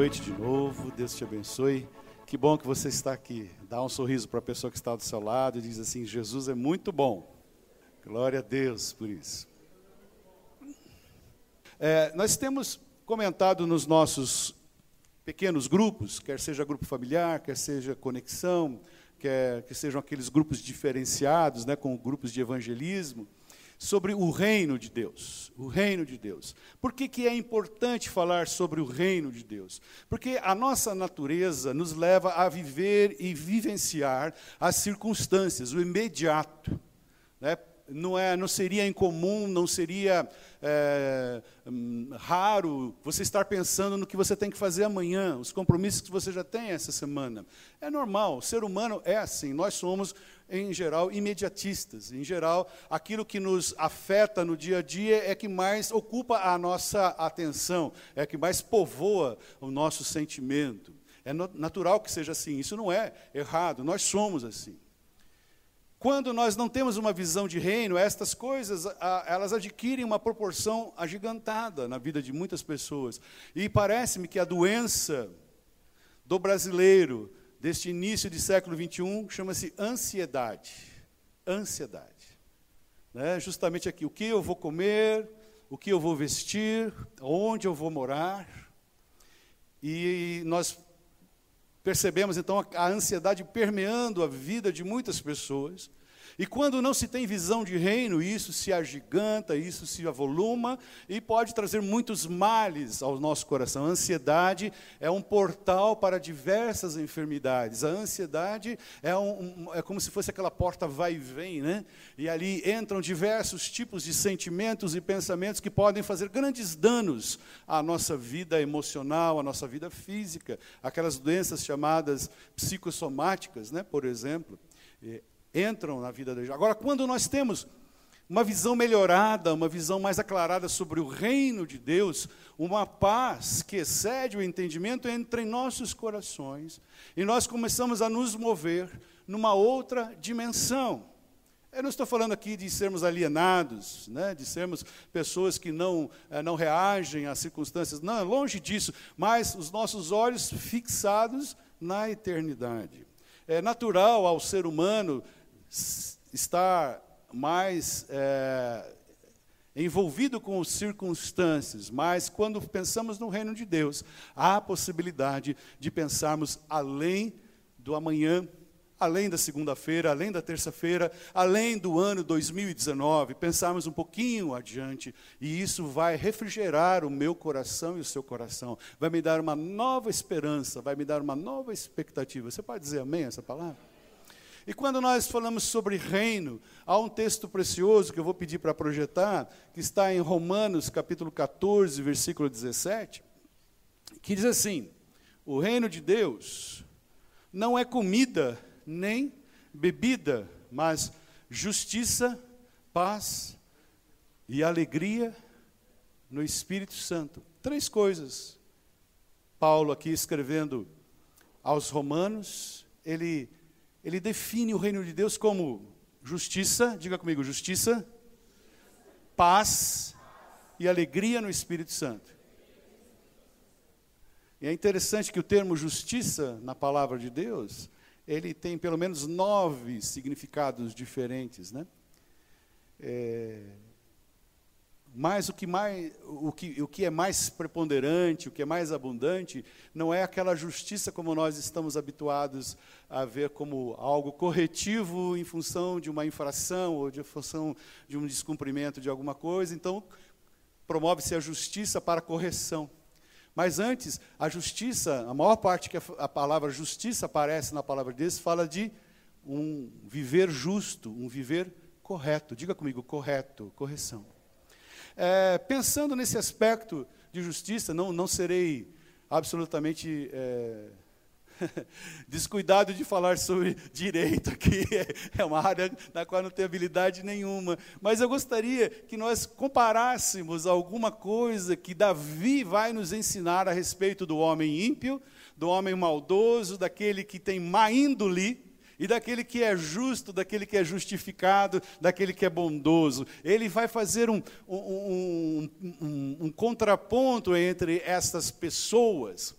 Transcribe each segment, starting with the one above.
noite de novo, Deus te abençoe. Que bom que você está aqui. Dá um sorriso para a pessoa que está do seu lado e diz assim: Jesus é muito bom. Glória a Deus por isso. É, nós temos comentado nos nossos pequenos grupos, quer seja grupo familiar, quer seja conexão, quer que sejam aqueles grupos diferenciados, né, com grupos de evangelismo sobre o reino de Deus. O reino de Deus. Por que, que é importante falar sobre o reino de Deus? Porque a nossa natureza nos leva a viver e vivenciar as circunstâncias, o imediato. Né? Não, é, não seria incomum, não seria é, hum, raro você estar pensando no que você tem que fazer amanhã, os compromissos que você já tem essa semana. É normal, o ser humano é assim, nós somos em geral, imediatistas. Em geral, aquilo que nos afeta no dia a dia é que mais ocupa a nossa atenção, é que mais povoa o nosso sentimento. É natural que seja assim, isso não é errado, nós somos assim. Quando nós não temos uma visão de reino, estas coisas, elas adquirem uma proporção agigantada na vida de muitas pessoas. E parece-me que a doença do brasileiro, deste início de século 21 chama-se ansiedade. Ansiedade. Né? Justamente aqui, o que eu vou comer, o que eu vou vestir, onde eu vou morar. E nós percebemos então a ansiedade permeando a vida de muitas pessoas. E quando não se tem visão de reino, isso se agiganta, isso se avoluma e pode trazer muitos males ao nosso coração. A ansiedade é um portal para diversas enfermidades. A ansiedade é, um, é como se fosse aquela porta vai e vem, né? E ali entram diversos tipos de sentimentos e pensamentos que podem fazer grandes danos à nossa vida emocional, à nossa vida física. Aquelas doenças chamadas psicossomáticas, né? Por exemplo entram na vida da gente. Agora, quando nós temos uma visão melhorada, uma visão mais aclarada sobre o reino de Deus, uma paz que excede o entendimento entra em nossos corações e nós começamos a nos mover numa outra dimensão. Eu não estou falando aqui de sermos alienados, né, de sermos pessoas que não, eh, não reagem às circunstâncias, não, longe disso, mas os nossos olhos fixados na eternidade. É natural ao ser humano estar mais é, envolvido com as circunstâncias, mas quando pensamos no reino de Deus, há a possibilidade de pensarmos além do amanhã, além da segunda-feira, além da terça-feira, além do ano 2019, pensarmos um pouquinho adiante, e isso vai refrigerar o meu coração e o seu coração, vai me dar uma nova esperança, vai me dar uma nova expectativa. Você pode dizer amém essa palavra? E quando nós falamos sobre reino, há um texto precioso que eu vou pedir para projetar, que está em Romanos capítulo 14, versículo 17, que diz assim: O reino de Deus não é comida nem bebida, mas justiça, paz e alegria no Espírito Santo. Três coisas. Paulo aqui escrevendo aos Romanos, ele ele define o reino de Deus como justiça, diga comigo, justiça, paz e alegria no Espírito Santo. E é interessante que o termo justiça, na palavra de Deus, ele tem pelo menos nove significados diferentes, né? É, mas o que, mais, o, que, o que é mais preponderante, o que é mais abundante, não é aquela justiça como nós estamos habituados a ver como algo corretivo em função de uma infração ou de função de um descumprimento de alguma coisa. Então, promove-se a justiça para correção. Mas antes, a justiça, a maior parte que a palavra justiça aparece na palavra de Deus, fala de um viver justo, um viver correto. Diga comigo, correto, correção. É, pensando nesse aspecto de justiça, não, não serei absolutamente é, descuidado de falar sobre direito aqui, é uma área na qual não tenho habilidade nenhuma. Mas eu gostaria que nós comparássemos alguma coisa que Davi vai nos ensinar a respeito do homem ímpio, do homem maldoso, daquele que tem má índole e daquele que é justo, daquele que é justificado, daquele que é bondoso. Ele vai fazer um, um, um, um contraponto entre estas pessoas.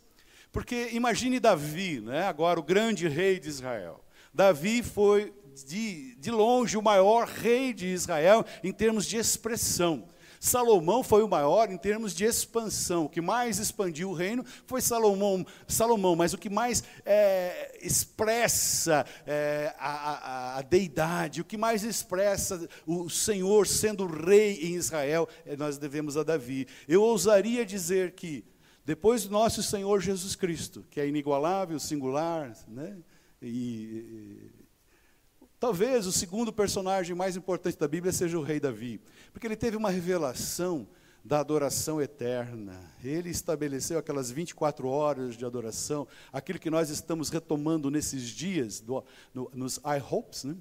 Porque imagine Davi, né? agora o grande rei de Israel. Davi foi de, de longe o maior rei de Israel em termos de expressão. Salomão foi o maior em termos de expansão. O que mais expandiu o reino foi Salomão, Salomão mas o que mais é, expressa é, a, a, a, deidade, o que mais expressa o Senhor sendo rei em Israel, é, nós devemos a Davi. Eu ousaria dizer que, depois do nosso Senhor Jesus Cristo, que é inigualável, singular, né? e, Talvez o segundo personagem mais importante da Bíblia seja o rei Davi, porque ele teve uma revelação da adoração eterna. Ele estabeleceu aquelas 24 horas de adoração, aquilo que nós estamos retomando nesses dias, do, no, nos I Hopes. Né?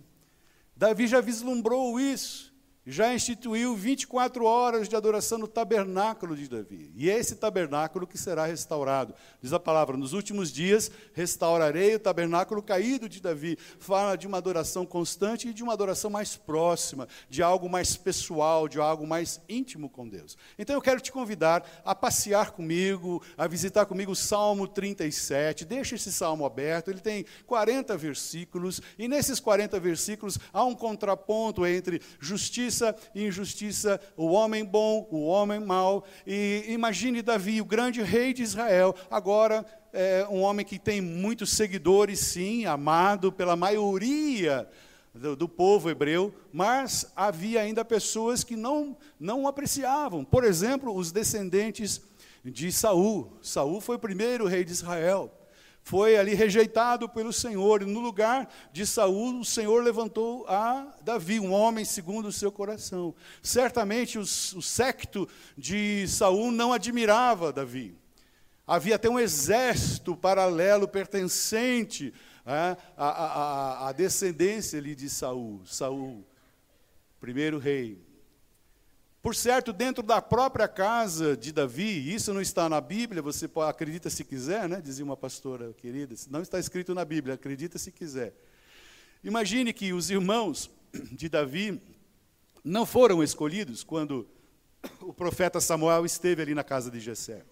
Davi já vislumbrou isso já instituiu 24 horas de adoração no tabernáculo de Davi. E é esse tabernáculo que será restaurado. Diz a palavra: nos últimos dias restaurarei o tabernáculo caído de Davi. Fala de uma adoração constante e de uma adoração mais próxima, de algo mais pessoal, de algo mais íntimo com Deus. Então eu quero te convidar a passear comigo, a visitar comigo o Salmo 37. Deixa esse salmo aberto, ele tem 40 versículos, e nesses 40 versículos há um contraponto entre justiça justiça e injustiça, o homem bom, o homem mau. E imagine Davi, o grande rei de Israel, agora é um homem que tem muitos seguidores, sim, amado pela maioria do, do, povo hebreu, mas havia ainda pessoas que não, não o apreciavam. Por exemplo, os descendentes de Saul. Saul foi o primeiro rei de Israel foi ali rejeitado pelo Senhor, e no lugar de Saul, o Senhor levantou a Davi, um homem segundo o seu coração. Certamente o, o secto de Saul não admirava Davi. Havia até um exército paralelo pertencente à, à, à descendência ali de Saul. Saul, primeiro rei, por certo, dentro da própria casa de Davi, isso não está na Bíblia, você acredita se quiser, né? dizia uma pastora querida, não está escrito na Bíblia, acredita se quiser. Imagine que os irmãos de Davi não foram escolhidos quando o profeta Samuel esteve ali na casa de Jessé.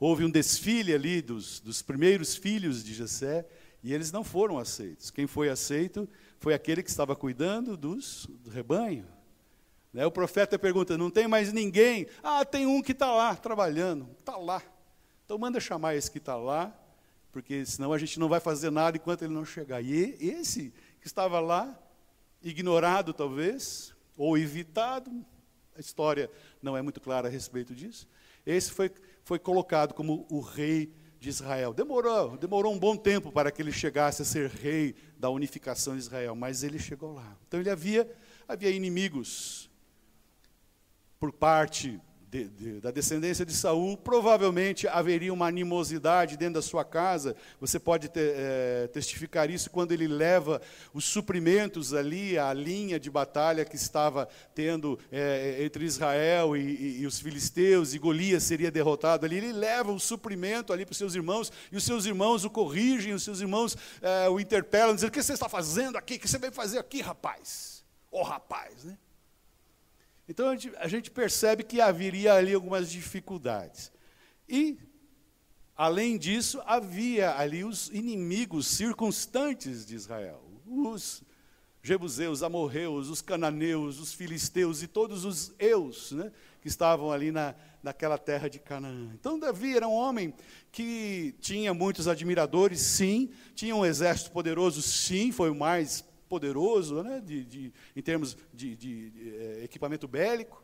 Houve um desfile ali dos, dos primeiros filhos de Jessé e eles não foram aceitos. Quem foi aceito foi aquele que estava cuidando dos, do rebanho, o profeta pergunta: não tem mais ninguém? Ah, tem um que está lá trabalhando, está lá. Então manda chamar esse que está lá, porque senão a gente não vai fazer nada enquanto ele não chegar. E esse que estava lá, ignorado talvez, ou evitado, a história não é muito clara a respeito disso. Esse foi, foi colocado como o rei de Israel. Demorou, demorou um bom tempo para que ele chegasse a ser rei da unificação de Israel, mas ele chegou lá. Então ele havia, havia inimigos por parte de, de, da descendência de Saul, provavelmente haveria uma animosidade dentro da sua casa. Você pode é, testificar isso quando ele leva os suprimentos ali, a linha de batalha que estava tendo é, entre Israel e, e, e, os filisteus, e Golias seria derrotado ali. Ele leva o suprimento ali para os seus irmãos, e os seus irmãos o corrigem, os seus irmãos é, o interpelam, dizendo: O que você está fazendo aqui? O que você veio fazer aqui, rapaz? Ô oh, rapaz, né? Então a gente, a gente percebe que haveria ali algumas dificuldades. E, além disso, havia ali os inimigos circunstantes de Israel. Os jebuseus, amorreus, os cananeus, os filisteus e todos os eus né, que estavam ali na, naquela terra de Canaã. Então Davi era um homem que tinha muitos admiradores, sim, tinha um exército poderoso, sim, foi o mais poderoso, né, de, de, em termos de, de, de é, equipamento bélico,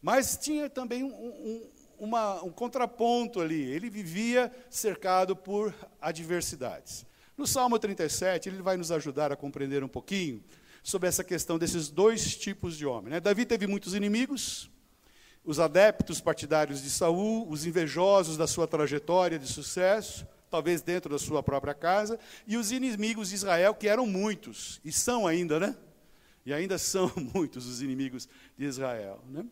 mas tinha também um, um, uma, um contraponto ali. Ele vivia cercado por adversidades. No Salmo 37, ele vai nos ajudar a compreender um pouquinho sobre essa questão desses dois tipos de homem. Né? Davi teve muitos inimigos, os adeptos partidários de Saul, os invejosos da sua trajetória de sucesso, talvez dentro da sua própria casa, e os inimigos de Israel, que eram muitos, e são ainda, né? E ainda são muitos os inimigos de Israel. Né?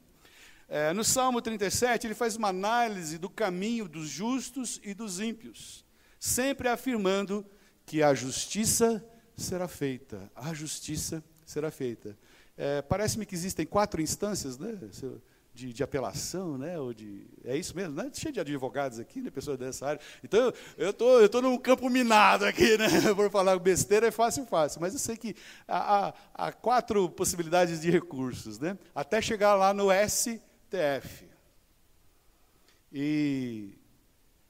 É, no Salmo 37, ele faz uma análise do caminho dos justos e dos ímpios, sempre afirmando que a justiça será feita. A justiça será feita. É, Parece-me que existem quatro instâncias, né? De, de, apelação, né? Ou de, é isso mesmo, né? Cheio de advogados aqui, né? Pessoas dessa área. Então, eu tô, eu tô num campo minado aqui, né? Por falar besteira é fácil, fácil. Mas eu sei que há, há, quatro possibilidades de recursos, né? Até chegar lá no STF. E,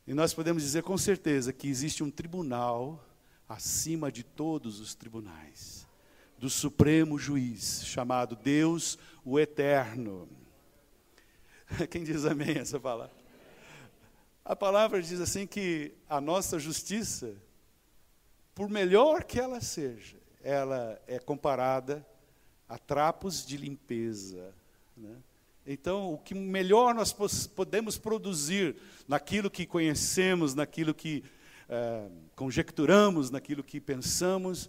e nós podemos dizer com certeza que existe um tribunal acima de todos os tribunais, do Supremo Juiz, chamado Deus o Eterno. Quem diz amém essa palavra? A palavra diz assim que a nossa justiça, por melhor que ela seja, ela é comparada a trapos de limpeza. Né? Então, o que melhor nós podemos produzir naquilo que conhecemos, naquilo que é, conjecturamos, naquilo que pensamos,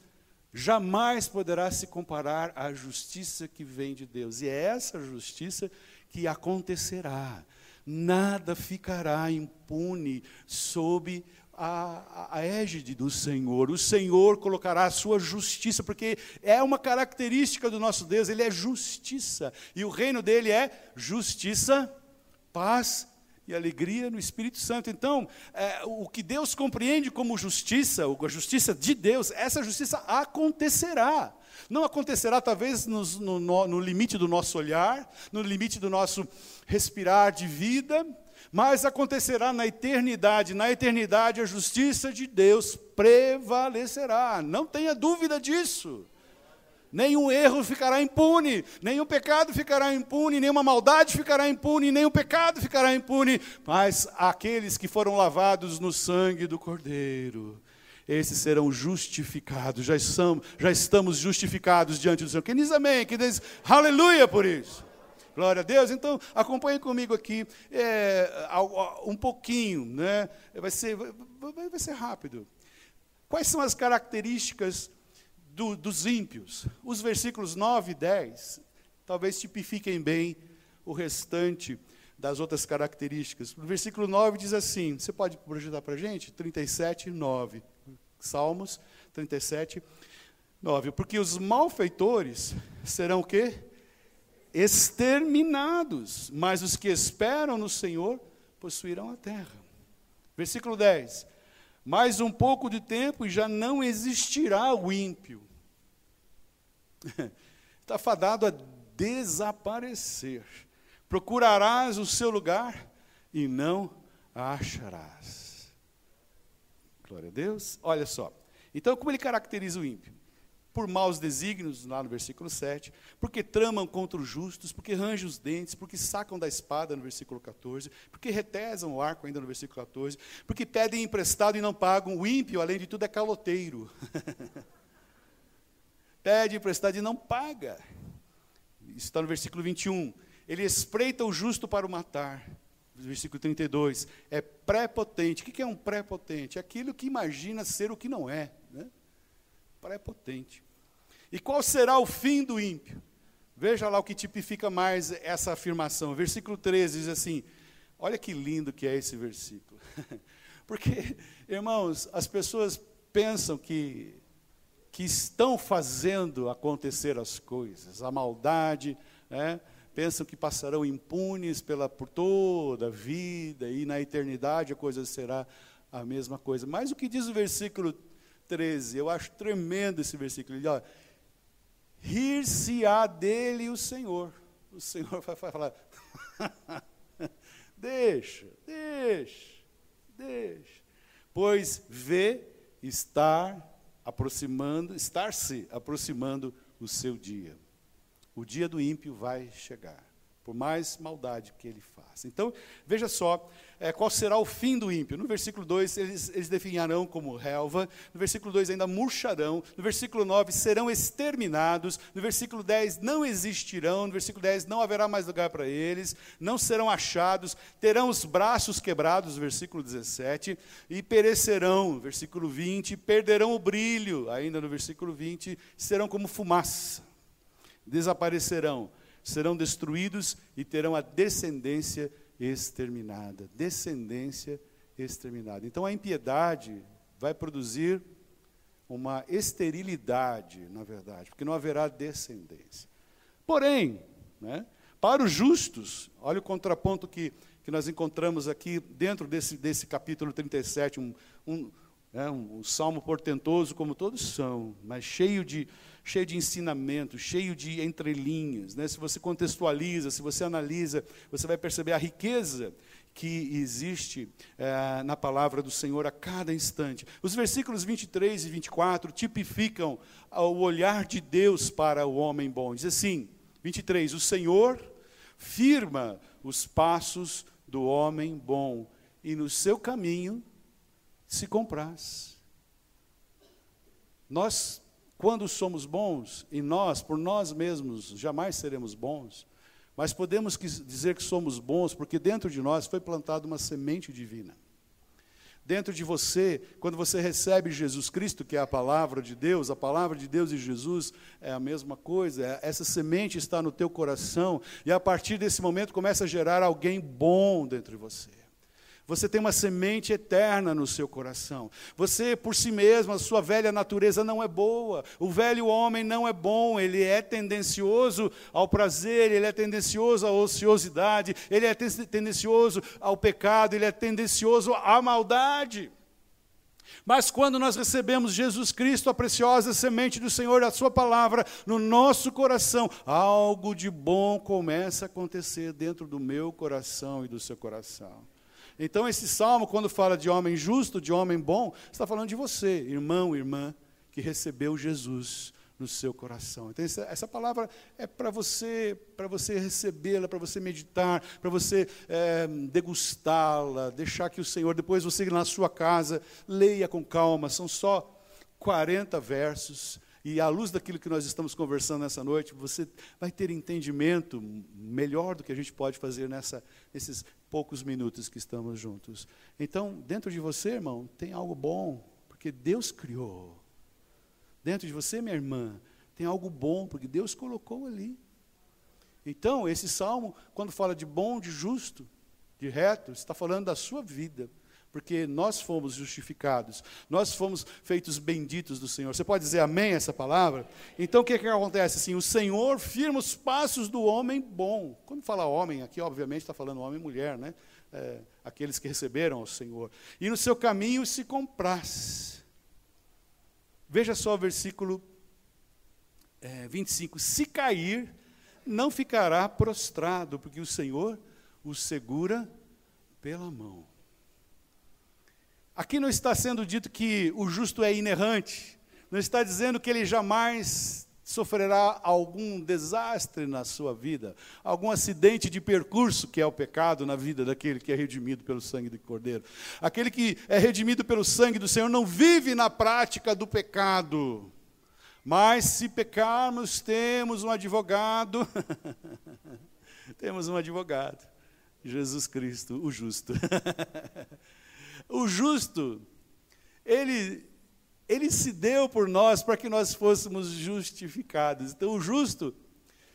jamais poderá se comparar à justiça que vem de Deus. E é essa justiça que acontecerá. Nada ficará impune sob a, a, égide do Senhor. O Senhor colocará a sua justiça, porque é uma característica do nosso Deus, ele é justiça. E o reino dele é justiça, paz e alegria no Espírito Santo. Então, é, o que Deus compreende como justiça, a justiça de Deus, essa justiça acontecerá. Não acontecerá, talvez, no, no, no limite do nosso olhar, no limite do nosso respirar de vida, mas acontecerá na eternidade. Na eternidade, a justiça de Deus prevalecerá. Não tenha dúvida disso. Nenhum erro ficará impune, nenhum pecado ficará impune, nenhuma maldade ficará impune, nenhum pecado ficará impune, mas aqueles que foram lavados no sangue do Cordeiro, esses serão justificados, já, são, já estamos justificados diante do Senhor. Quem diz amém? Quem diz aleluia por isso? Glória a Deus. Então, acompanhe comigo aqui é, um pouquinho, né? vai, ser, vai, ser rápido. Quais são as características do, dos ímpios. Os versículos 9 e 10 talvez tipifiquem bem o restante das outras características. O versículo 9 diz assim: você pode projetar para a gente? 37, 9. Salmos 37, 9. Porque os malfeitores serão o quê? Exterminados, mas os que esperam no Senhor possuirão a terra. Versículo 10. Mais um pouco de tempo e já não existirá o ímpio. Está fadado a desaparecer. Procurarás o seu lugar e não acharás. Glória a Deus. Olha só. Então, como ele caracteriza o ímpio? por maus desígnios, lá no versículo 7, porque tramam contra os justos, porque rangem os dentes, porque sacam da espada, no versículo 14, porque retesam o arco, ainda no versículo 14, porque pedem emprestado e não pagam. O ímpio, além de tudo, é caloteiro. Pede emprestado e não paga. Isso está no versículo 21. Ele espreita o justo para o matar. Versículo 32. É prepotente. O que é um prepotente? É aquilo que imagina ser o que não é. Né? prepotente. E qual será o fim do ímpio? Veja lá o que tipifica mais essa afirmação. Versículo 13 diz assim: olha que lindo que é esse versículo. Porque, irmãos, as pessoas pensam que, que estão fazendo acontecer as coisas, a maldade, né? Pensam que passarão impunes pela, por toda a vida e na eternidade a coisa será a mesma coisa. Mas o que diz o versículo 13. Eu acho tremendo esse versículo. Ele diz, rir-se-á dele o Senhor. O Senhor vai falar, deixa, deixa, deixa. Pois vê estar aproximando, estar-se aproximando o seu dia. O dia do ímpio vai chegar por mais maldade que ele faça. Então, veja só é, qual será o fim do ímpio. No versículo 2, eles, eles definharão como relva. No versículo 2, ainda murcharão. No versículo 9, serão exterminados. No versículo 10, não existirão. No versículo 10, não haverá mais lugar para eles. Não serão achados. Terão os braços quebrados. Versículo 17. E perecerão. Versículo 20. Perderão o brilho. Ainda no versículo 20. Serão como fumaça. Desaparecerão serão destruídos e terão a descendência exterminada. Descendência exterminada. Então a impiedade vai produzir uma esterilidade, na verdade, porque não haverá descendência. Porém, né, Para os justos, olha o contraponto que, que nós encontramos aqui dentro desse, desse capítulo 37, um, um, é, um, um salmo portentoso, como todos são, mas cheio de, cheio de ensinamento, cheio de entrelinhas. Né? Se você contextualiza, se você analisa, você vai perceber a riqueza que existe é, na palavra do Senhor a cada instante. Os versículos 23 e 24 tipificam o olhar de Deus para o homem bom. Diz assim, 23, o Senhor firma os passos do homem bom e no seu caminho se compraz. Nós, quando somos bons, e nós, por nós mesmos, jamais seremos bons, mas podemos dizer que somos bons porque dentro de nós foi plantada uma semente divina. Dentro de você, quando você recebe Jesus Cristo, que é a palavra de Deus, a palavra de Deus e Jesus é a mesma coisa, é, essa semente está no teu coração, e a partir desse momento começa a gerar alguém bom dentro de você. Você tem uma semente eterna no seu coração. Você, por si mesmo, a sua velha natureza não é boa. O velho homem não é bom, ele é tendencioso ao prazer, ele é tendencioso à ociosidade, ele é tendencioso ao pecado, ele é tendencioso à maldade. Mas quando nós recebemos Jesus Cristo, a preciosa semente do Senhor, a Sua palavra, no nosso coração, algo de bom começa a acontecer dentro do meu coração e do seu coração. Então, esse salmo, quando fala de homem justo, de homem bom, está falando de você, irmão, irmã, que recebeu Jesus no seu coração. Então, essa, essa palavra é para você, para você recebê-la, para você meditar, para você é, degustá-la, deixar que o Senhor, depois você na sua casa, leia com calma. São só 40 versos. E à luz daquilo que nós estamos conversando nessa noite, você vai ter entendimento melhor do que a gente pode fazer nessa, nesses poucos minutos que estamos juntos. Então, dentro de você, irmão, tem algo bom, porque Deus criou. Dentro de você, minha irmã, tem algo bom, porque Deus colocou ali. Então, esse salmo, quando fala de bom, de justo, de reto, está falando da sua vida porque nós fomos justificados, nós fomos feitos benditos do Senhor. Você pode dizer amém essa palavra? Então o que, que acontece? Assim, o Senhor firma os passos do homem bom. Quando fala homem, aqui obviamente está falando homem e mulher, né? É, aqueles que receberam o Senhor. E no seu caminho se compraz. Veja só o versículo é, 25: Se cair, não ficará prostrado, porque o Senhor o segura pela mão. Aqui não está sendo dito que o justo é inerrante, não está dizendo que ele jamais sofrerá algum desastre na sua vida, algum acidente de percurso, que é o pecado na vida daquele que é redimido pelo sangue do Cordeiro. Aquele que é redimido pelo sangue do Senhor não vive na prática do pecado. Mas se pecarmos, temos um advogado. temos um advogado. Jesus Cristo, o justo. O justo, ele, ele se deu por nós para que nós fôssemos justificados. Então, o justo,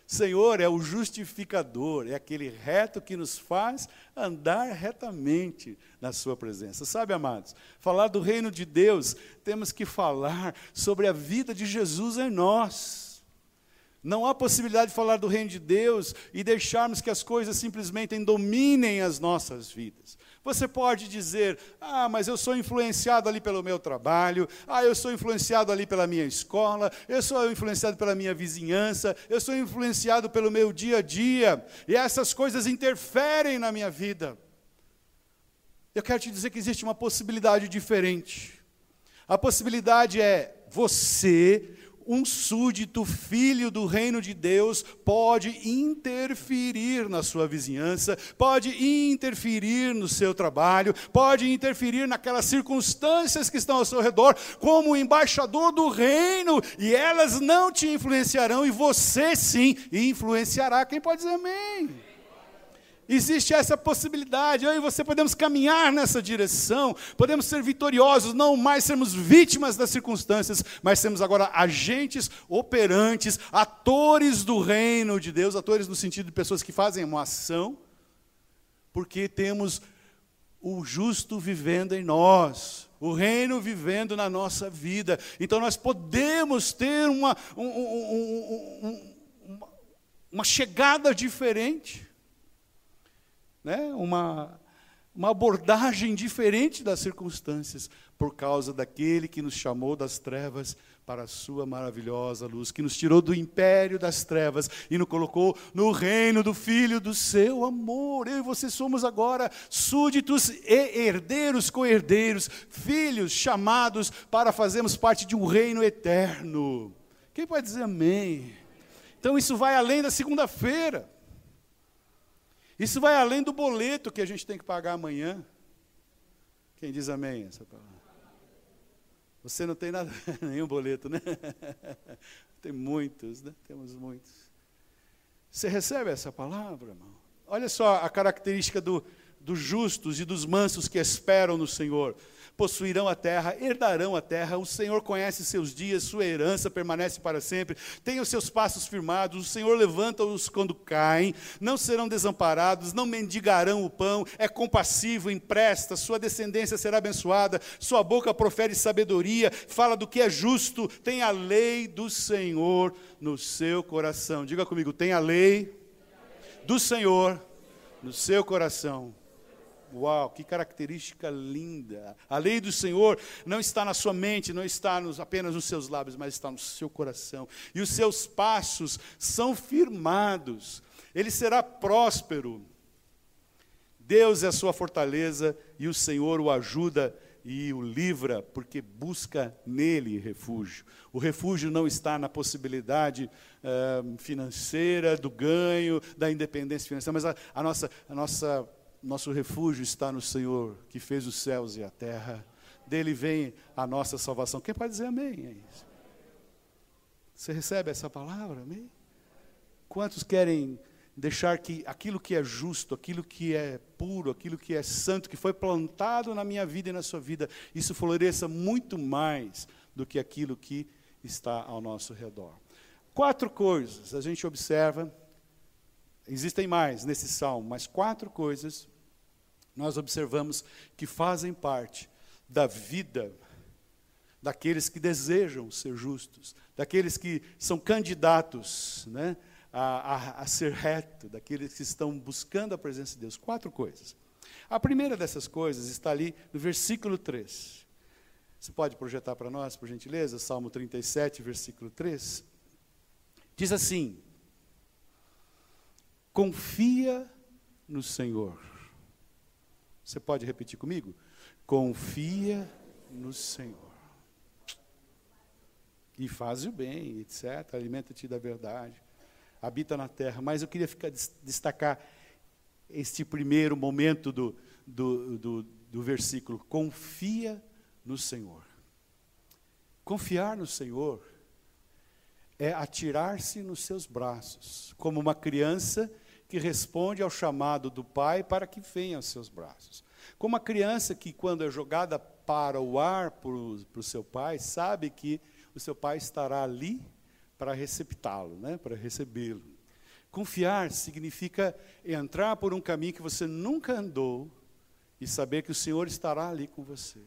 Senhor, é o justificador, é aquele reto que nos faz andar retamente na Sua presença. Sabe, amados, falar do reino de Deus, temos que falar sobre a vida de Jesus em nós. Não há possibilidade de falar do reino de Deus e deixarmos que as coisas simplesmente dominem as nossas vidas. Você pode dizer: ah, mas eu sou influenciado ali pelo meu trabalho, ah, eu sou influenciado ali pela minha escola, eu sou influenciado pela minha vizinhança, eu sou influenciado pelo meu dia a dia, e essas coisas interferem na minha vida. Eu quero te dizer que existe uma possibilidade diferente. A possibilidade é você um súdito, filho do reino de Deus, pode interferir na sua vizinhança, pode interferir no seu trabalho, pode interferir naquelas circunstâncias que estão ao seu redor, como embaixador do reino, e elas não te influenciarão, e você sim influenciará. Quem pode dizer amém? Existe essa possibilidade, eu e você podemos caminhar nessa direção, podemos ser vitoriosos, não mais sermos vítimas das circunstâncias, mas sermos agora agentes operantes, atores do reino de Deus, atores no sentido de pessoas que fazem uma ação, porque temos o justo vivendo em nós, o reino vivendo na nossa vida. Então nós podemos ter uma, um, um, um, uma chegada diferente, né? uma, uma abordagem diferente das circunstâncias, por causa daquele que nos chamou das trevas para a sua maravilhosa luz, que nos tirou do império das trevas e nos colocou no reino do Filho do seu amor. Eu e você somos agora súditos e herdeiros, co-herdeiros, filhos chamados para fazermos parte de um reino eterno. Quem pode dizer amém? Então isso vai além da segunda-feira. Isso vai além do boleto que a gente tem que pagar amanhã. Quem diz amém? Você não tem nada, nenhum boleto, né? Tem muitos, né? Temos muitos. Você recebe essa palavra, irmão? Olha só a característica do, dos justos e dos mansos que esperam no Senhor possuirão a terra, herdarão a terra. O Senhor conhece seus dias, sua herança permanece para sempre. Tem os seus passos firmados. O Senhor levanta-os quando caem. Não serão desamparados, não mendigarão o pão. É compassivo, empresta. Sua descendência será abençoada. Sua boca profere sabedoria. Fala do que é justo. Tem a lei do Senhor no seu coração. Diga comigo: tem a lei do Senhor no seu coração. Uau, que característica linda. A lei do Senhor não está na sua mente, não está nos, apenas nos seus lábios, mas está no seu coração. E os seus passos são firmados. Ele será próspero. Deus é a sua fortaleza e o Senhor o ajuda e o livra, porque busca nele refúgio. O refúgio não está na possibilidade uh, financeira, do ganho, da independência financeira, mas a, a nossa, a nossa nosso refúgio está no Senhor, que fez os céus e a terra. Dele vem a nossa salvação. Quem pode dizer amém? É isso. Você recebe essa palavra? Amém? Quantos querem deixar que aquilo que é justo, aquilo que é puro, aquilo que é santo, que foi plantado na minha vida e na sua vida, isso floresça muito mais do que aquilo que está ao nosso redor. Quatro coisas a gente observa, existem mais nesse salmo, mas quatro coisas nós observamos que fazem parte da vida daqueles que desejam ser justos, daqueles que são candidatos né, a, a, a ser reto, daqueles que estão buscando a presença de Deus. Quatro coisas. A primeira dessas coisas está ali no versículo 3. Você pode projetar para nós, por gentileza, Salmo 37, versículo 3? Diz assim: Confia no Senhor você pode repetir comigo? Confia no Senhor. E faz o bem, etc. Alimenta-te da verdade. Habita na terra. Mas eu queria ficar, destacar este primeiro momento do, do, do, do versículo. Confia no Senhor. Confiar no Senhor é atirar-se nos seus braços, como uma criança responde ao chamado do pai para que venha aos seus braços. Como a criança que, quando é jogada para o ar para o seu pai, sabe que o seu pai estará ali para receptá-lo, né, para recebê-lo. Confiar significa entrar por um caminho que você nunca andou e saber que o Senhor estará ali com você.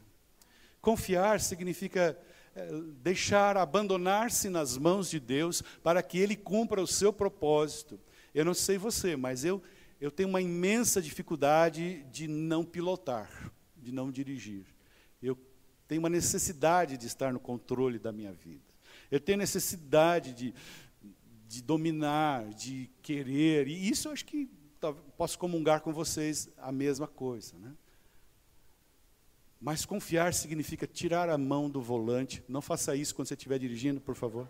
Confiar significa é, deixar, abandonar-se nas mãos de Deus para que Ele cumpra o seu propósito. Eu não sei você, mas eu, eu tenho uma imensa dificuldade de não pilotar, de não dirigir. Eu tenho uma necessidade de estar no controle da minha vida. Eu tenho necessidade de, de dominar, de querer. E isso eu acho que posso comungar com vocês a mesma coisa. Né? Mas confiar significa tirar a mão do volante. Não faça isso quando você estiver dirigindo, por favor.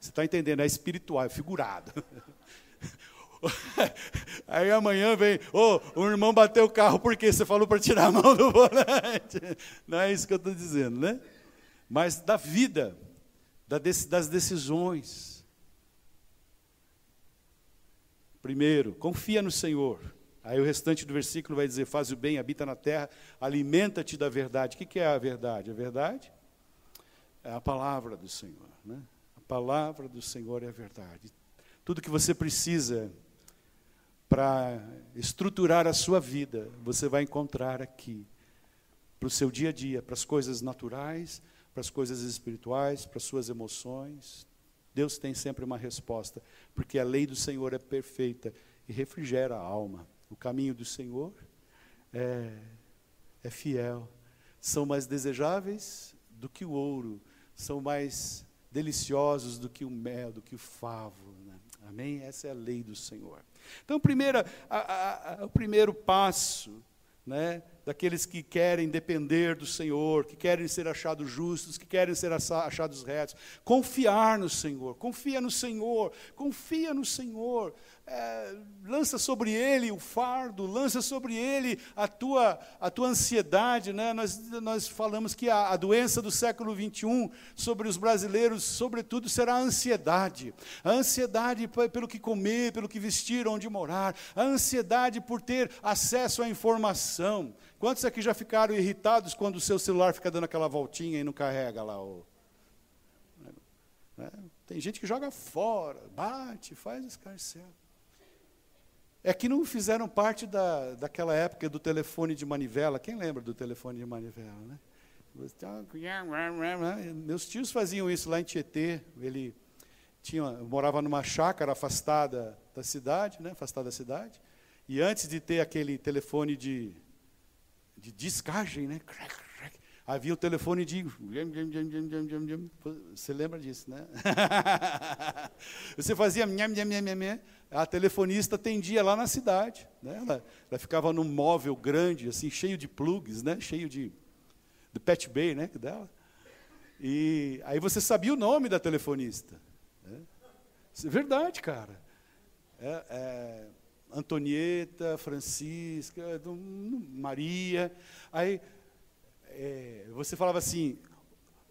Você está entendendo? É espiritual, é figurado. Aí amanhã vem, ô, oh, o irmão bateu o carro, por quê? Você falou para tirar a mão do volante. Não é isso que eu estou dizendo, né? Mas da vida, das decisões. Primeiro, confia no Senhor. Aí o restante do versículo vai dizer: faz o bem, habita na terra, alimenta-te da verdade. O que é a verdade? A verdade é a palavra do Senhor. Né? A palavra do Senhor é a verdade. Tudo que você precisa para estruturar a sua vida, você vai encontrar aqui, para o seu dia a dia, para as coisas naturais, para as coisas espirituais, para as suas emoções, Deus tem sempre uma resposta, porque a lei do Senhor é perfeita e refrigera a alma. O caminho do Senhor é, é fiel. São mais desejáveis do que o ouro, são mais deliciosos do que o mel, do que o favo. Né? Amém? Essa é a lei do Senhor. Então, primeira, a, a, o primeiro passo né, daqueles que querem depender do Senhor, que querem ser achados justos, que querem ser achados retos. Confiar no Senhor, confia no Senhor, confia no Senhor é, lança sobre ele o fardo, lança sobre ele a tua, a tua ansiedade. Né? Nós, nós falamos que a, a doença do século XXI sobre os brasileiros, sobretudo, será a ansiedade. A ansiedade pelo que comer, pelo que vestir, onde morar. A ansiedade por ter acesso à informação. Quantos aqui já ficaram irritados quando o seu celular fica dando aquela voltinha e não carrega lá o. Né? Tem gente que joga fora, bate, faz escarcel é que não fizeram parte da, daquela época do telefone de manivela. Quem lembra do telefone de manivela? Né? Meus tios faziam isso lá em Tietê. Ele tinha, morava numa chácara afastada da cidade, né? afastada da cidade. E antes de ter aquele telefone de, de descagem, né? Havia o telefone de. Você lembra disso, né? Você fazia a telefonista atendia lá na cidade. Né? Ela, ela, ficava num móvel grande, assim, cheio de plugs, né? cheio de, de pet bay né? dela. E aí você sabia o nome da telefonista. Né? Isso é verdade, cara. É, é, Antonieta, Francisca, Maria. Aí é, você falava assim,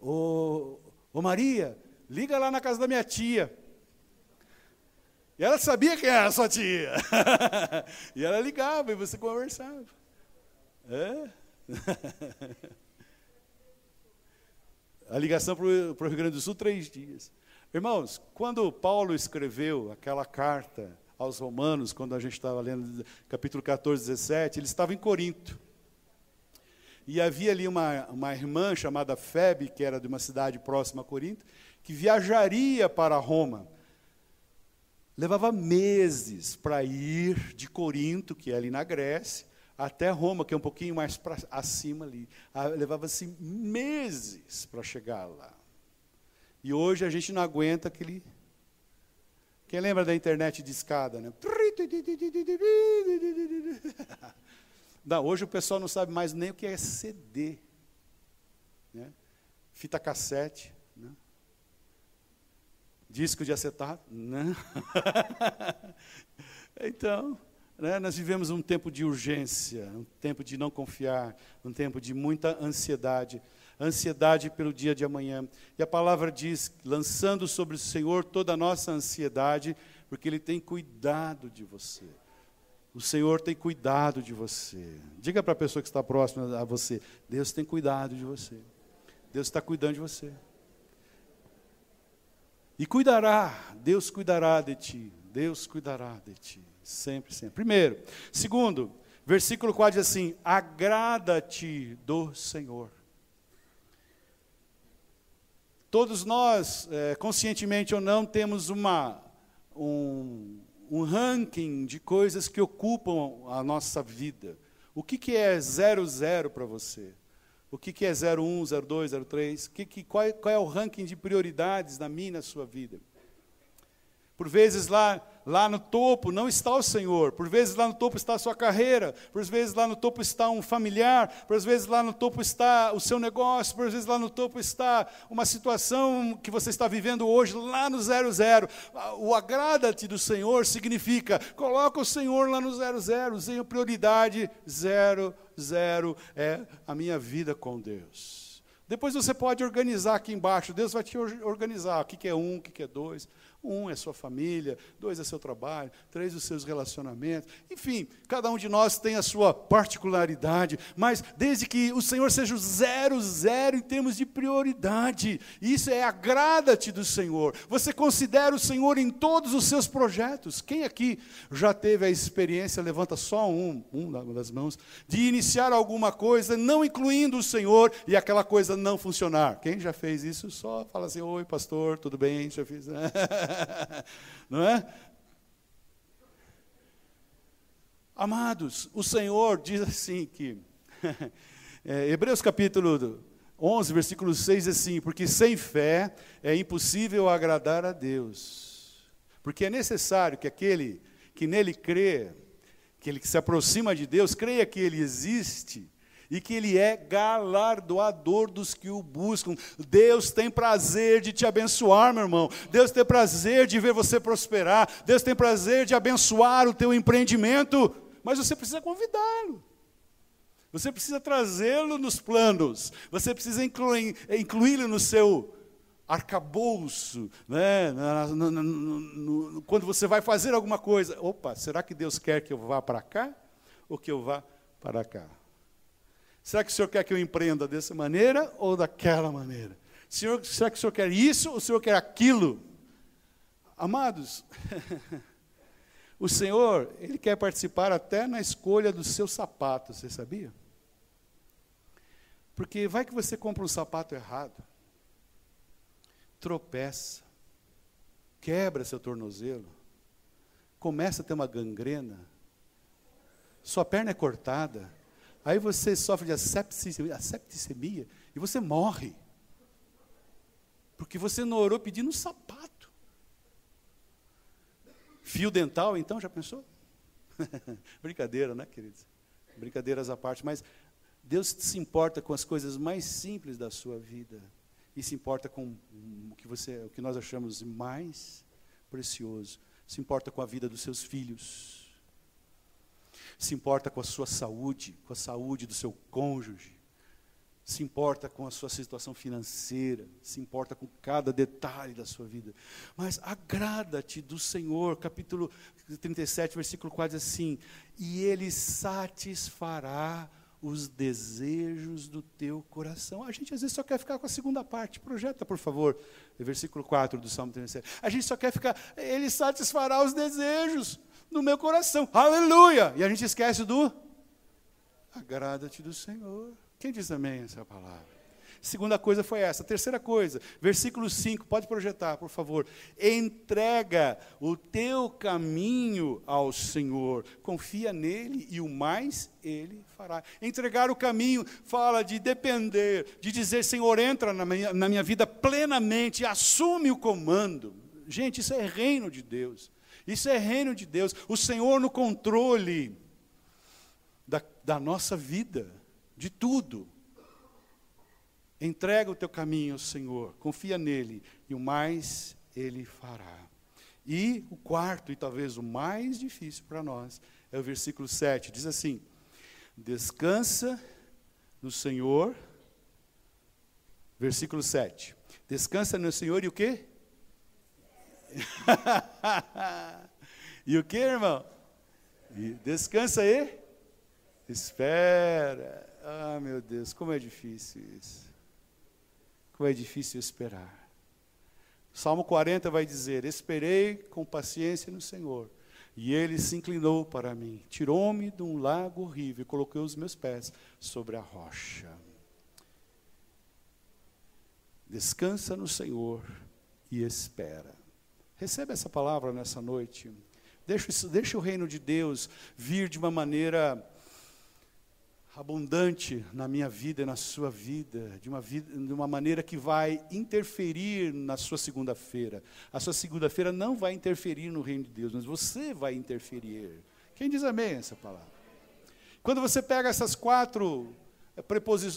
ô, ô Maria, liga lá na casa da minha tia. E ela sabia quem era a sua tia. e ela ligava e você conversava. É? a ligação para o Rio Grande do Sul, três dias. Irmãos, quando Paulo escreveu aquela carta aos Romanos, quando a gente estava lendo capítulo 14, 17, ele estava em Corinto. E havia ali uma, uma irmã chamada Febe, que era de uma cidade próxima a Corinto, que viajaria para Roma levava meses para ir de Corinto, que é ali na Grécia, até Roma, que é um pouquinho mais pra, acima ali. Ah, levava-se meses para chegar lá. E hoje a gente não aguenta aquele. Quem lembra da internet de escada, né? Hoje o pessoal não sabe mais nem o que é CD. Né? Fita cassete. Né? Disco de acetato? Não. então, né, nós vivemos um tempo de urgência, um tempo de não confiar, um tempo de muita ansiedade, ansiedade pelo dia de amanhã. E a palavra diz, lançando sobre o Senhor toda a nossa ansiedade, porque Ele tem cuidado de você. O Senhor tem cuidado de você. Diga para a pessoa que está próxima a você: Deus tem cuidado de você. Deus está cuidando de você. E cuidará, Deus cuidará de ti, Deus cuidará de ti, sempre, sempre. Primeiro. Segundo, versículo 4 diz assim: agrada-te do Senhor. Todos nós, é, conscientemente ou não, temos uma, um, um ranking de coisas que ocupam a nossa vida. O que, que é zero zero para você? O que, que é 01, 02, 03? Que, que, qual, é, qual é o ranking de prioridades na minha e na sua vida? Por vezes lá, lá no topo não está o Senhor, por vezes lá no topo está a sua carreira, por vezes lá no topo está um familiar, por vezes lá no topo está o seu negócio, por vezes lá no topo está uma situação que você está vivendo hoje, lá no zero zero. O agrada-te do Senhor significa, coloca o Senhor lá no zero zero, tenha prioridade zero zero é a minha vida com Deus. Depois você pode organizar aqui embaixo, Deus vai te organizar, o que é um, o que é dois. Um é sua família, dois é seu trabalho, três os seus relacionamentos. Enfim, cada um de nós tem a sua particularidade, mas desde que o Senhor seja o zero, zero em termos de prioridade, isso é agrada-te do Senhor. Você considera o Senhor em todos os seus projetos. Quem aqui já teve a experiência, levanta só um, um das mãos, de iniciar alguma coisa, não incluindo o Senhor, e aquela coisa não funcionar? Quem já fez isso? Só fala assim: Oi, pastor, tudo bem? Já fiz. Não é? Amados, o Senhor diz assim que. É, Hebreus capítulo 11, versículo 6 assim: Porque sem fé é impossível agradar a Deus. Porque é necessário que aquele que nele crê, que ele que se aproxima de Deus, creia que ele existe e que Ele é galardoador dos que o buscam. Deus tem prazer de te abençoar, meu irmão. Deus tem prazer de ver você prosperar. Deus tem prazer de abençoar o teu empreendimento. Mas você precisa convidá-lo. Você precisa trazê-lo nos planos. Você precisa incluí-lo no seu arcabouço, né? No, no, no, quando você vai fazer alguma coisa. Opa, será que Deus quer que eu vá para cá ou que eu vá para cá? Será que o senhor quer que eu empreenda dessa maneira ou daquela maneira? Senhor, será que o senhor quer isso ou o senhor quer aquilo? Amados, o Senhor, Ele quer participar até na escolha do seu sapato, você sabia? Porque vai que você compra um sapato errado, tropeça, quebra seu tornozelo, começa a ter uma gangrena, sua perna é cortada, Aí você sofre de asepticemia e você morre. Porque você não orou pedindo um sapato. Fio dental, então, já pensou? Brincadeira, né, queridos? Brincadeiras à parte, mas Deus se importa com as coisas mais simples da sua vida e se importa com o que você, o que nós achamos mais precioso. Se importa com a vida dos seus filhos se importa com a sua saúde, com a saúde do seu cônjuge, se importa com a sua situação financeira, se importa com cada detalhe da sua vida. Mas agrada-te do Senhor, capítulo 37, versículo 4 diz assim: "E ele satisfará os desejos do teu coração. A gente às vezes só quer ficar com a segunda parte. Projeta, por favor, versículo 4 do Salmo 37. A gente só quer ficar, ele satisfará os desejos no meu coração. Aleluia! E a gente esquece do agrada-te do Senhor. Quem diz amém essa palavra? Segunda coisa foi essa. Terceira coisa, versículo 5, pode projetar, por favor. Entrega o teu caminho ao Senhor, confia nele e o mais ele fará. Entregar o caminho fala de depender, de dizer, Senhor, entra na minha, na minha vida plenamente, assume o comando. Gente, isso é reino de Deus. Isso é reino de Deus. O Senhor no controle da, da nossa vida, de tudo. Entrega o teu caminho ao Senhor, confia nele, e o mais ele fará. E o quarto, e talvez o mais difícil para nós, é o versículo 7. Diz assim: Descansa no Senhor. Versículo 7. Descansa no Senhor e o quê? e o que, irmão? E descansa aí. Espera. Ah, meu Deus, como é difícil isso. Como é difícil esperar. Salmo 40 vai dizer: Esperei com paciência no Senhor, e ele se inclinou para mim, tirou-me de um lago horrível e colocou os meus pés sobre a rocha. Descansa no Senhor e espera. Receba essa palavra nessa noite. Deixa, deixa o reino de Deus vir de uma maneira abundante na minha vida e na sua vida, de uma, vida, de uma maneira que vai interferir na sua segunda-feira. A sua segunda-feira não vai interferir no reino de Deus, mas você vai interferir. Quem diz amém essa palavra? Quando você pega essas quatro eh,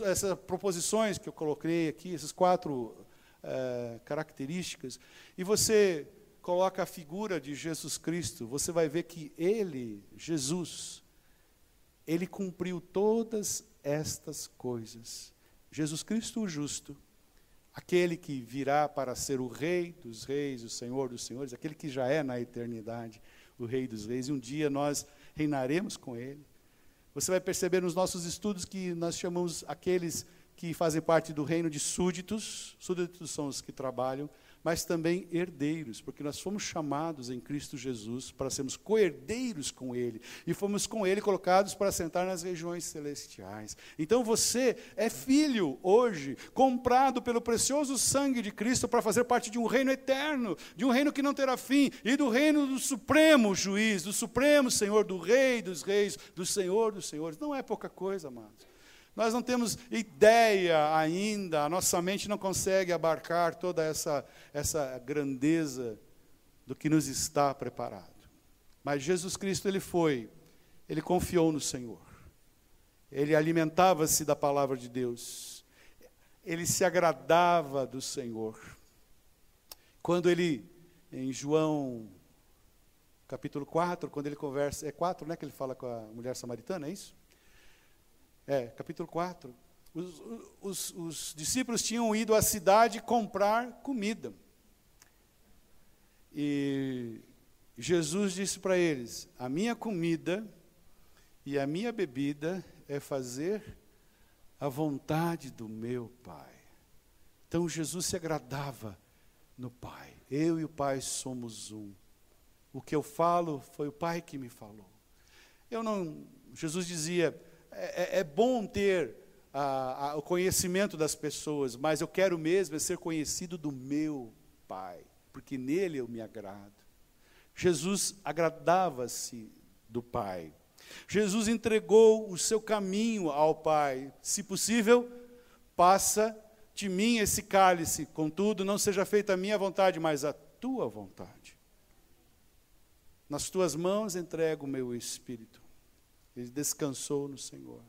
essas proposições que eu coloquei aqui, essas quatro é, características, e você coloca a figura de Jesus Cristo, você vai ver que ele, Jesus, ele cumpriu todas estas coisas. Jesus Cristo, o justo, aquele que virá para ser o Rei dos Reis, o Senhor dos Senhores, aquele que já é na eternidade o Rei dos Reis, e um dia nós reinaremos com Ele. Você vai perceber nos nossos estudos que nós chamamos aqueles que fazem parte do reino de súditos, súditos são os que trabalham, mas também herdeiros, porque nós fomos chamados em Cristo Jesus para sermos co-herdeiros com Ele, e fomos com Ele colocados para sentar nas regiões celestiais. Então você é filho hoje, comprado pelo precioso sangue de Cristo para fazer parte de um reino eterno, de um reino que não terá fim, e do reino do supremo juiz, do supremo Senhor, do Rei dos reis, do Senhor dos senhores. Não é pouca coisa, amados. Nós não temos ideia ainda, a nossa mente não consegue abarcar toda essa, essa grandeza do que nos está preparado. Mas Jesus Cristo, ele foi, ele confiou no Senhor, ele alimentava-se da palavra de Deus, ele se agradava do Senhor. Quando ele, em João capítulo 4, quando ele conversa, é 4, né, que ele fala com a mulher samaritana, é isso? É, capítulo 4. Os, os, os discípulos tinham ido à cidade comprar comida. E Jesus disse para eles: A minha comida e a minha bebida é fazer a vontade do meu Pai. Então Jesus se agradava no Pai. Eu e o Pai somos um. O que eu falo foi o Pai que me falou. Eu não. Jesus dizia: é, é, é bom ter a, a, o conhecimento das pessoas, mas eu quero mesmo é ser conhecido do meu Pai, porque nele eu me agrado. Jesus agradava-se do Pai. Jesus entregou o seu caminho ao Pai. Se possível, passa de mim esse cálice, contudo, não seja feita a minha vontade, mas a tua vontade. Nas tuas mãos entrego o meu espírito. Ele descansou no Senhor.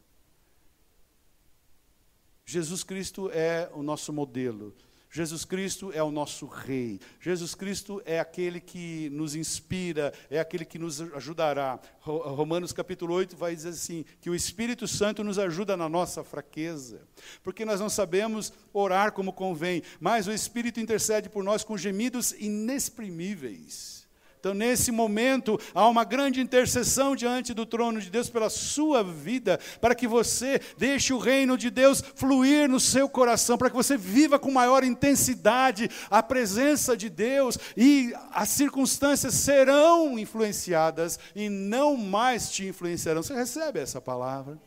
Jesus Cristo é o nosso modelo. Jesus Cristo é o nosso rei. Jesus Cristo é aquele que nos inspira, é aquele que nos ajudará. Romanos capítulo 8 vai dizer assim: que o Espírito Santo nos ajuda na nossa fraqueza, porque nós não sabemos orar como convém, mas o Espírito intercede por nós com gemidos inexprimíveis. Então, nesse momento, há uma grande intercessão diante do trono de Deus pela sua vida, para que você deixe o reino de Deus fluir no seu coração, para que você viva com maior intensidade a presença de Deus e as circunstâncias serão influenciadas e não mais te influenciarão. Você recebe essa palavra?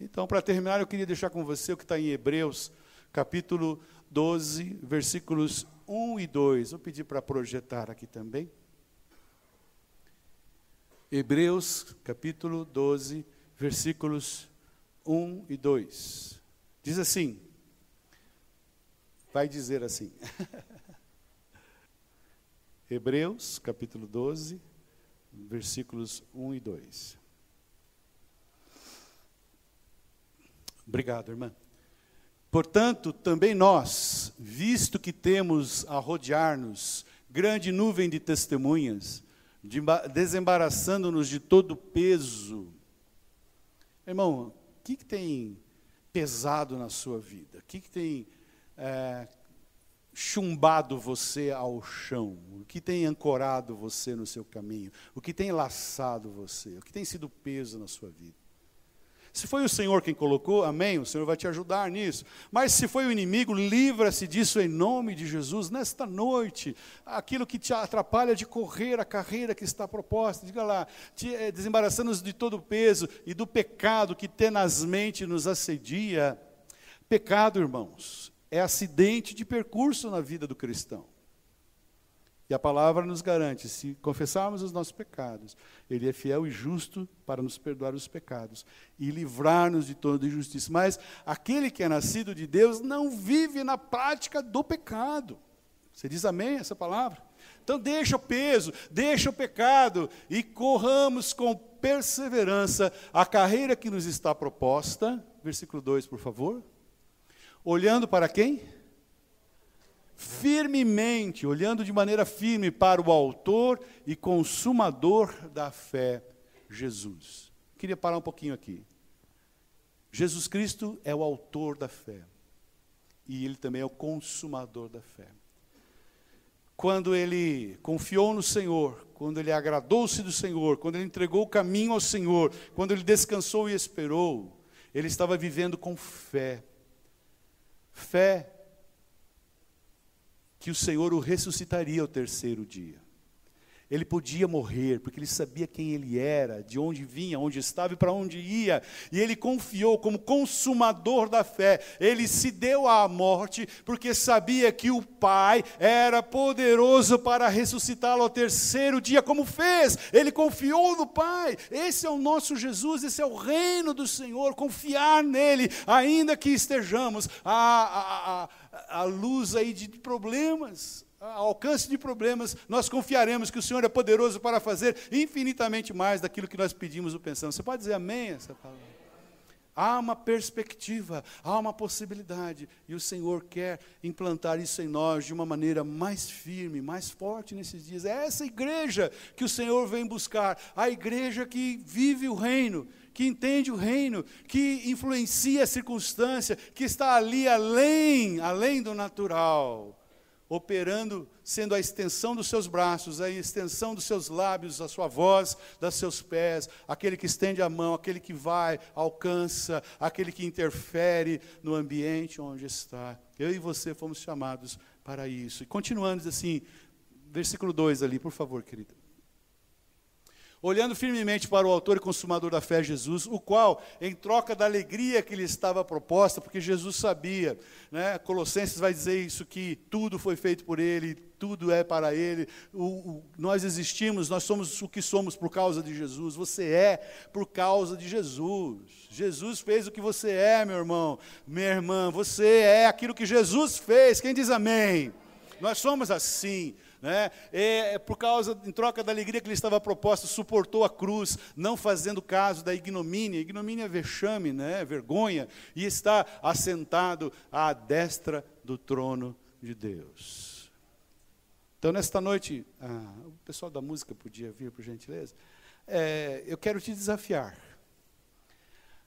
Então, para terminar, eu queria deixar com você o que está em Hebreus, capítulo 12, versículos 1 e 2. Vou pedir para projetar aqui também. Hebreus capítulo 12, versículos 1 e 2. Diz assim: vai dizer assim. Hebreus capítulo 12, versículos 1 e 2. Obrigado, irmã. Portanto, também nós, visto que temos a rodear-nos grande nuvem de testemunhas, de, desembaraçando-nos de todo peso. Irmão, o que, que tem pesado na sua vida? O que, que tem é, chumbado você ao chão? O que tem ancorado você no seu caminho? O que tem laçado você? O que tem sido peso na sua vida? Se foi o Senhor quem colocou, amém, o Senhor vai te ajudar nisso. Mas se foi o inimigo, livra-se disso em nome de Jesus nesta noite. Aquilo que te atrapalha de correr a carreira que está proposta, diga lá, te, é, desembaraçando-nos de todo o peso e do pecado que tenazmente nos assedia. Pecado, irmãos, é acidente de percurso na vida do cristão. E a palavra nos garante: se confessarmos os nossos pecados, Ele é fiel e justo para nos perdoar os pecados e livrar-nos de toda injustiça. Mas aquele que é nascido de Deus não vive na prática do pecado. Você diz amém essa palavra? Então deixa o peso, deixa o pecado e corramos com perseverança a carreira que nos está proposta. Versículo 2, por favor. Olhando para quem? Firmemente, olhando de maneira firme para o Autor e Consumador da fé, Jesus. Queria parar um pouquinho aqui. Jesus Cristo é o Autor da fé. e ele também é o consumador da fé. Quando ele confiou no Senhor, quando ele agradou-se do Senhor, quando ele entregou o caminho ao Senhor, quando ele descansou e esperou, ele estava vivendo com fé. Fé que o Senhor o ressuscitaria ao terceiro dia. Ele podia morrer, porque ele sabia quem ele era, de onde vinha, onde estava e para onde ia. E ele confiou como consumador da fé. Ele se deu à morte, porque sabia que o Pai era poderoso para ressuscitá-lo ao terceiro dia, como fez. Ele confiou no Pai. Esse é o nosso Jesus, esse é o reino do Senhor. Confiar nele, ainda que estejamos à, à, à, à luz aí de problemas ao alcance de problemas, nós confiaremos que o Senhor é poderoso para fazer infinitamente mais daquilo que nós pedimos ou pensamos. Você pode dizer amém essa palavra? Há uma perspectiva, há uma possibilidade, e o Senhor quer implantar isso em nós de uma maneira mais firme, mais forte nesses dias. É essa igreja que o Senhor vem buscar, a igreja que vive o reino, que entende o reino, que influencia a circunstância, que está ali além, além do natural operando, sendo a extensão dos seus braços, a extensão dos seus lábios, a sua voz, dos seus pés, aquele que estende a mão, aquele que vai, alcança, aquele que interfere no ambiente onde está. Eu e você fomos chamados para isso. E continuando assim, versículo 2 ali, por favor, querida olhando firmemente para o autor e consumador da fé, Jesus, o qual, em troca da alegria que lhe estava proposta, porque Jesus sabia, né, Colossenses vai dizer isso, que tudo foi feito por ele, tudo é para ele, o, o, nós existimos, nós somos o que somos por causa de Jesus, você é por causa de Jesus. Jesus fez o que você é, meu irmão, minha irmã, você é aquilo que Jesus fez, quem diz amém? Nós somos assim né? É, é, por causa, em troca da alegria que lhe estava proposta, suportou a cruz, não fazendo caso da ignomínia. Ignomínia é vexame, né? vergonha, e está assentado à destra do trono de Deus. Então, nesta noite, ah, o pessoal da música podia vir, por gentileza. É, eu quero te desafiar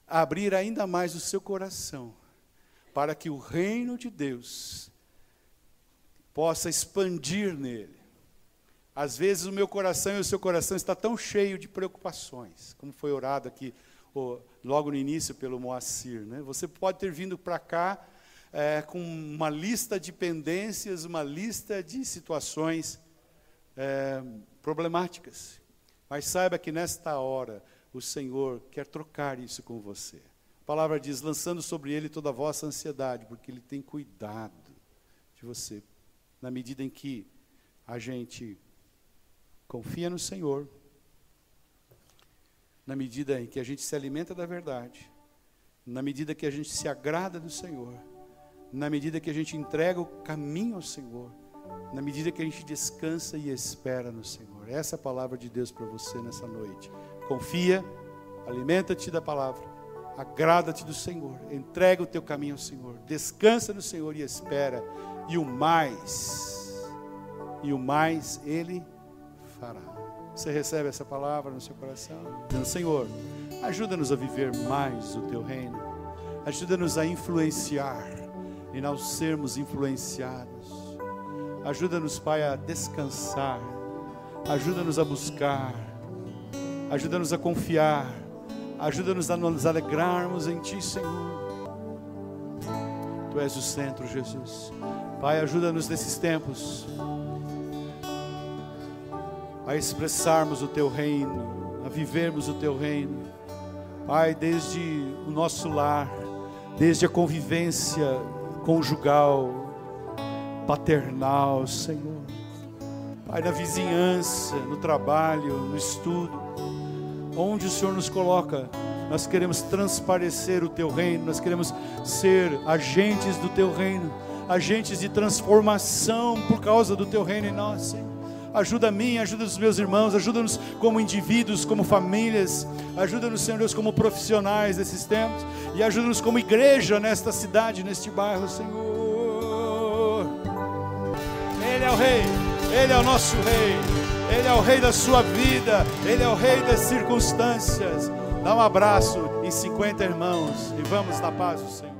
a abrir ainda mais o seu coração para que o reino de Deus possa expandir nele. Às vezes o meu coração e o seu coração está tão cheio de preocupações, como foi orado aqui oh, logo no início pelo Moacir. Né? Você pode ter vindo para cá é, com uma lista de pendências, uma lista de situações é, problemáticas. Mas saiba que nesta hora o Senhor quer trocar isso com você. A palavra diz: lançando sobre ele toda a vossa ansiedade, porque ele tem cuidado de você na medida em que a gente confia no Senhor, na medida em que a gente se alimenta da verdade, na medida que a gente se agrada do Senhor, na medida que a gente entrega o caminho ao Senhor, na medida que a gente descansa e espera no Senhor. Essa é a palavra de Deus para você nessa noite. Confia, alimenta-te da palavra, agrada-te do Senhor, entrega o teu caminho ao Senhor, descansa no Senhor e espera e o mais, e o mais Ele fará. Você recebe essa palavra no seu coração? Senhor, ajuda-nos a viver mais o Teu reino, ajuda-nos a influenciar e não sermos influenciados. Ajuda-nos, Pai, a descansar, ajuda-nos a buscar, ajuda-nos a confiar, ajuda-nos a nos alegrarmos em Ti, Senhor. Tu és o centro, Jesus. Pai, ajuda-nos nesses tempos a expressarmos o Teu reino, a vivermos o Teu reino. Pai, desde o nosso lar, desde a convivência conjugal, paternal, Senhor. Pai, na vizinhança, no trabalho, no estudo, onde o Senhor nos coloca, nós queremos transparecer o Teu reino, nós queremos ser agentes do Teu reino agentes de transformação por causa do teu reino em nós, Senhor. Ajuda a mim, ajuda os meus irmãos, ajuda-nos como indivíduos, como famílias, ajuda-nos, Senhor Deus, como profissionais desses tempos, e ajuda-nos como igreja nesta cidade, neste bairro, Senhor. Ele é o Rei, Ele é o nosso Rei, Ele é o Rei da sua vida, Ele é o Rei das circunstâncias. Dá um abraço em 50 irmãos e vamos na paz do Senhor.